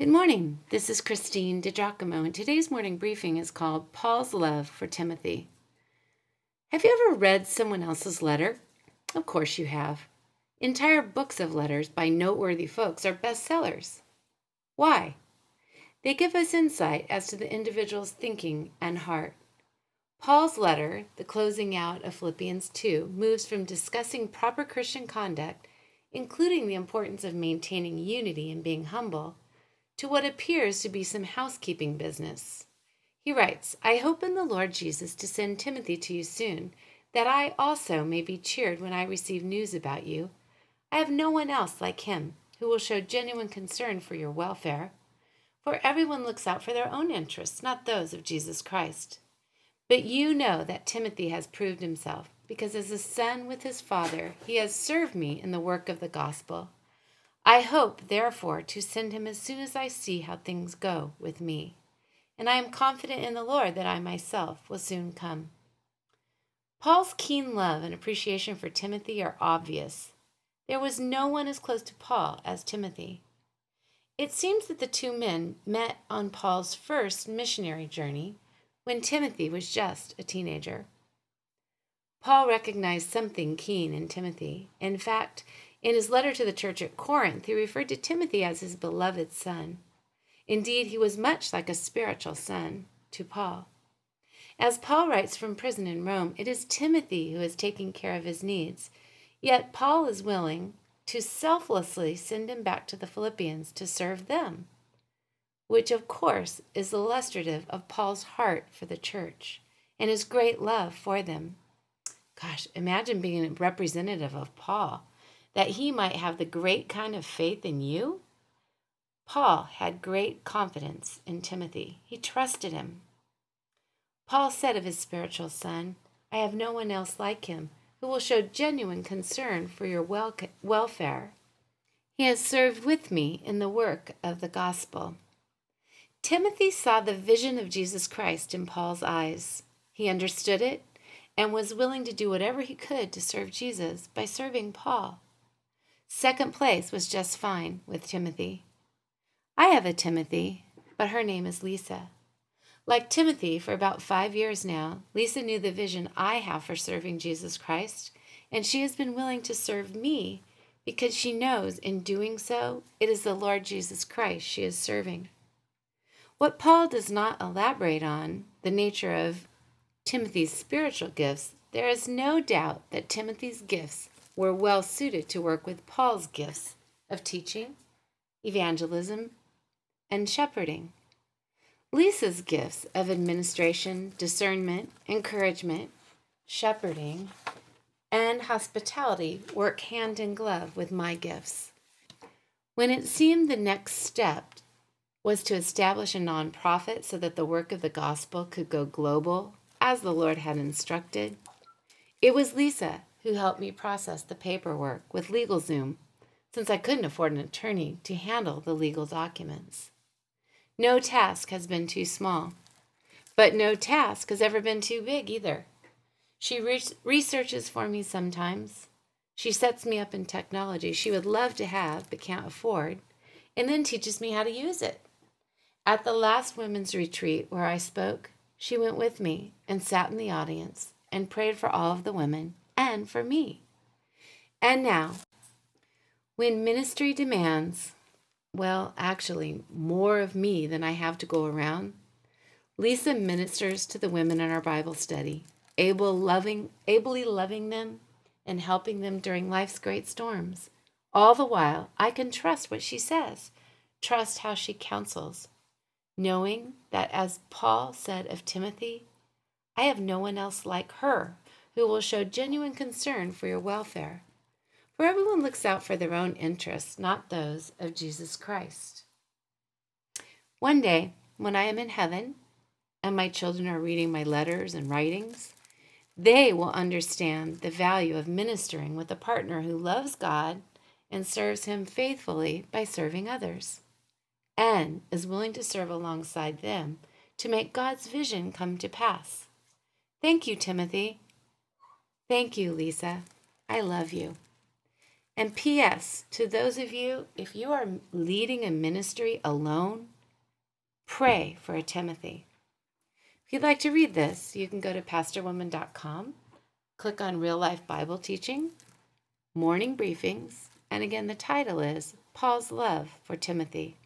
Good morning. This is Christine DiGiacomo, and today's morning briefing is called Paul's Love for Timothy. Have you ever read someone else's letter? Of course you have. Entire books of letters by noteworthy folks are bestsellers. Why? They give us insight as to the individual's thinking and heart. Paul's letter, the closing out of Philippians 2, moves from discussing proper Christian conduct, including the importance of maintaining unity and being humble to what appears to be some housekeeping business. He writes, I hope in the Lord Jesus to send Timothy to you soon, that I also may be cheered when I receive news about you. I have no one else like him who will show genuine concern for your welfare. For everyone looks out for their own interests, not those of Jesus Christ. But you know that Timothy has proved himself, because as a son with his father, he has served me in the work of the gospel. I hope, therefore, to send him as soon as I see how things go with me. And I am confident in the Lord that I myself will soon come. Paul's keen love and appreciation for Timothy are obvious. There was no one as close to Paul as Timothy. It seems that the two men met on Paul's first missionary journey when Timothy was just a teenager. Paul recognized something keen in Timothy. In fact, in his letter to the church at Corinth, he referred to Timothy as his beloved son. Indeed, he was much like a spiritual son to Paul. As Paul writes from prison in Rome, it is Timothy who is taking care of his needs. Yet Paul is willing to selflessly send him back to the Philippians to serve them, which of course is illustrative of Paul's heart for the church and his great love for them. Gosh, imagine being a representative of Paul that he might have the great kind of faith in you? Paul had great confidence in Timothy. He trusted him. Paul said of his spiritual son, I have no one else like him who will show genuine concern for your wel- welfare. He has served with me in the work of the gospel. Timothy saw the vision of Jesus Christ in Paul's eyes. He understood it and was willing to do whatever he could to serve Jesus by serving Paul. Second place was just fine with Timothy. I have a Timothy, but her name is Lisa. Like Timothy, for about five years now, Lisa knew the vision I have for serving Jesus Christ, and she has been willing to serve me because she knows in doing so, it is the Lord Jesus Christ she is serving. What Paul does not elaborate on, the nature of Timothy's spiritual gifts, there is no doubt that Timothy's gifts were well suited to work with Paul's gifts of teaching, evangelism, and shepherding. Lisa's gifts of administration, discernment, encouragement, shepherding, and hospitality work hand in glove with my gifts. When it seemed the next step was to establish a nonprofit so that the work of the gospel could go global, as the Lord had instructed, it was Lisa who helped me process the paperwork with LegalZoom, since I couldn't afford an attorney to handle the legal documents. No task has been too small, but no task has ever been too big either. She re- researches for me sometimes. She sets me up in technology she would love to have but can't afford, and then teaches me how to use it. At the last women's retreat where I spoke, she went with me and sat in the audience and prayed for all of the women and for me. And now, when ministry demands, well, actually, more of me than I have to go around, Lisa ministers to the women in our Bible study, able loving, ably loving them and helping them during life's great storms. All the while, I can trust what she says, trust how she counsels, knowing that as Paul said of Timothy, I have no one else like her who will show genuine concern for your welfare. For everyone looks out for their own interests, not those of Jesus Christ. One day, when I am in heaven and my children are reading my letters and writings, they will understand the value of ministering with a partner who loves God and serves Him faithfully by serving others, and is willing to serve alongside them to make God's vision come to pass. Thank you, Timothy, Thank you, Lisa. I love you. And P.S. to those of you, if you are leading a ministry alone, pray for a Timothy. If you'd like to read this, you can go to pastorwoman.com, click on Real Life Bible Teaching, Morning Briefings, and again, the title is Paul's Love for Timothy.